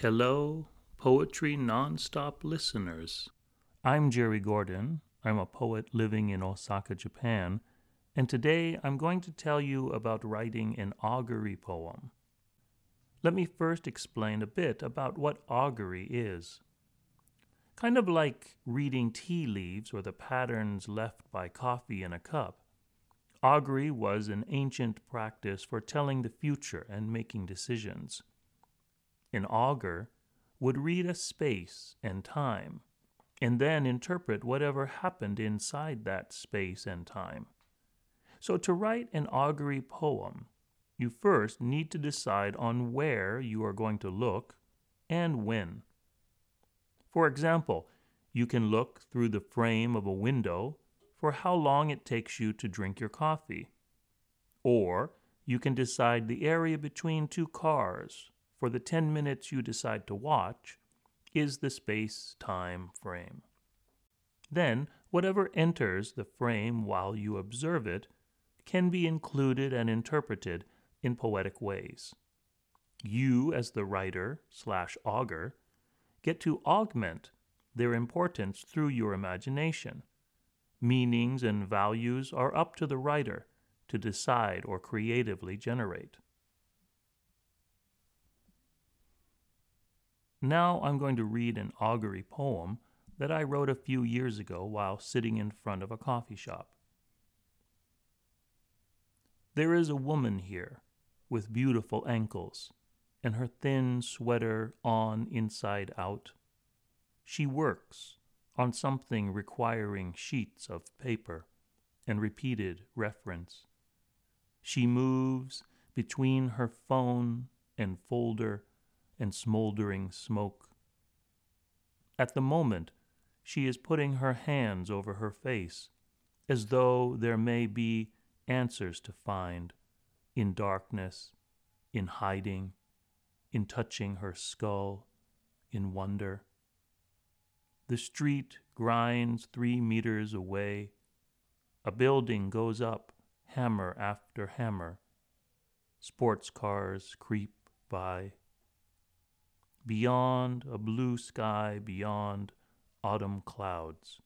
Hello, Poetry Nonstop listeners. I'm Jerry Gordon. I'm a poet living in Osaka, Japan, and today I'm going to tell you about writing an augury poem. Let me first explain a bit about what augury is. Kind of like reading tea leaves or the patterns left by coffee in a cup. Augury was an ancient practice for telling the future and making decisions. An augur would read a space and time, and then interpret whatever happened inside that space and time. So, to write an augury poem, you first need to decide on where you are going to look and when. For example, you can look through the frame of a window for how long it takes you to drink your coffee. Or you can decide the area between two cars for the 10 minutes you decide to watch is the space time frame. Then, whatever enters the frame while you observe it can be included and interpreted in poetic ways. You, as the writer slash augur, get to augment their importance through your imagination. Meanings and values are up to the writer to decide or creatively generate. Now I'm going to read an augury poem that I wrote a few years ago while sitting in front of a coffee shop. There is a woman here with beautiful ankles and her thin sweater on inside out. She works on something requiring sheets of paper and repeated reference. She moves between her phone and folder and smoldering smoke. At the moment, she is putting her hands over her face, as though there may be answers to find in darkness, in hiding, in touching her skull, in wonder. The street grinds three meters away. A building goes up, hammer after hammer. Sports cars creep by. Beyond a blue sky, beyond autumn clouds.